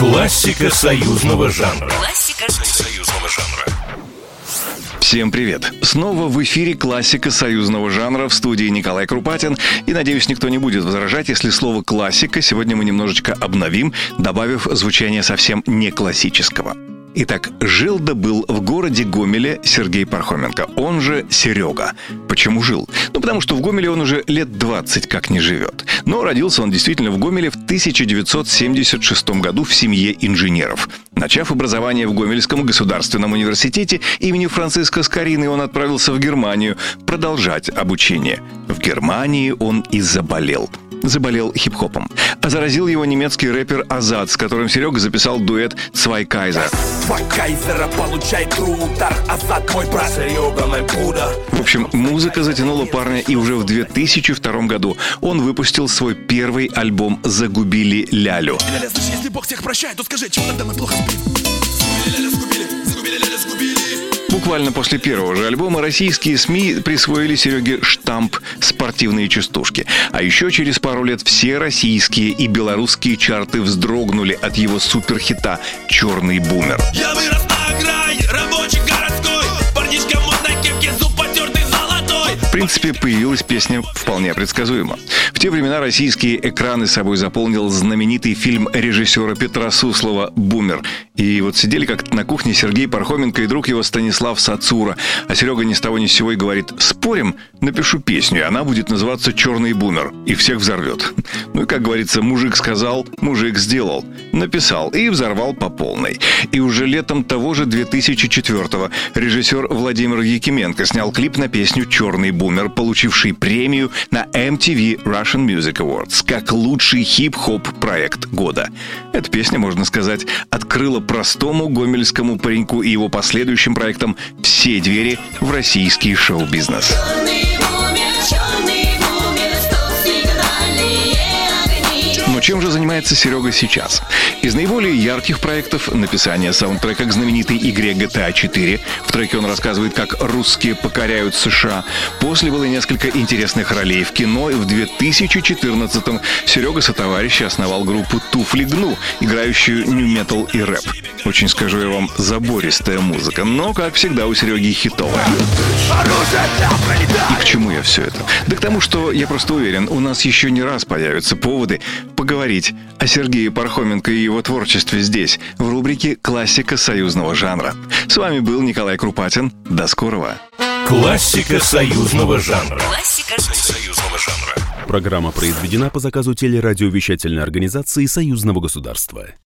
Классика союзного жанра. Классика Союзного жанра. Всем привет! Снова в эфире классика союзного жанра в студии Николай Крупатин. И, надеюсь, никто не будет возражать, если слово «классика» сегодня мы немножечко обновим, добавив звучание совсем не классического. Итак, жил да был в городе Гомеле Сергей Пархоменко, он же Серега. Почему жил? Ну, потому что в Гомеле он уже лет 20 как не живет. Но родился он действительно в Гомеле в 1976 году в семье инженеров. Начав образование в Гомельском государственном университете имени Франциска Скорины, он отправился в Германию продолжать обучение. В Германии он и заболел заболел хип-хопом. А заразил его немецкий рэпер Азад, с которым Серега записал дуэт «Свай Кайза». Два кайзера получай удар Азат мой брат Серега мой пуда В общем, музыка затянула парня, и уже в 2002 году он выпустил свой первый альбом «Загубили Лялю». Ля-ля, слышь, если Бог всех прощает, то скажи, чего тогда мы плохо спим? Буквально после первого же альбома российские СМИ присвоили Сереге штамп «Спортивные частушки». А еще через пару лет все российские и белорусские чарты вздрогнули от его суперхита «Черный бумер». Я вырос принципе, появилась песня вполне предсказуемо. В те времена российские экраны собой заполнил знаменитый фильм режиссера Петра Суслова «Бумер». И вот сидели как-то на кухне Сергей Пархоменко и друг его Станислав Сацура. А Серега ни с того ни с сего и говорит «Спорим, напишу песню, и она будет называться «Черный бумер», и всех взорвет». Ну и, как говорится, мужик сказал, мужик сделал. Написал и взорвал по полной. И уже летом того же 2004-го режиссер Владимир Якименко снял клип на песню «Черный бумер», получивший премию на MTV Russian Music Awards как лучший хип-хоп проект года. Эта песня, можно сказать, открыла простому гомельскому пареньку и его последующим проектам все двери в российский шоу-бизнес. Занимается Серега сейчас? Из наиболее ярких проектов написание саундтрека к знаменитой игре GTA 4. В треке он рассказывает, как русские покоряют США. После было несколько интересных ролей в кино, и в 2014-м Серега со товарищи основал группу Туфли Гну, играющую нью-метал и рэп. Очень, скажу я вам, забористая музыка, но, как всегда, у Сереги хитовая. Чему я все это? Да к тому, что я просто уверен, у нас еще не раз появятся поводы поговорить о Сергее Пархоменко и его творчестве здесь, в рубрике «Классика союзного жанра». С вами был Николай Крупатин. До скорого. Классика союзного жанра. Классика Союзного жанра. Программа произведена по заказу телерадиовещательной организации Союзного государства.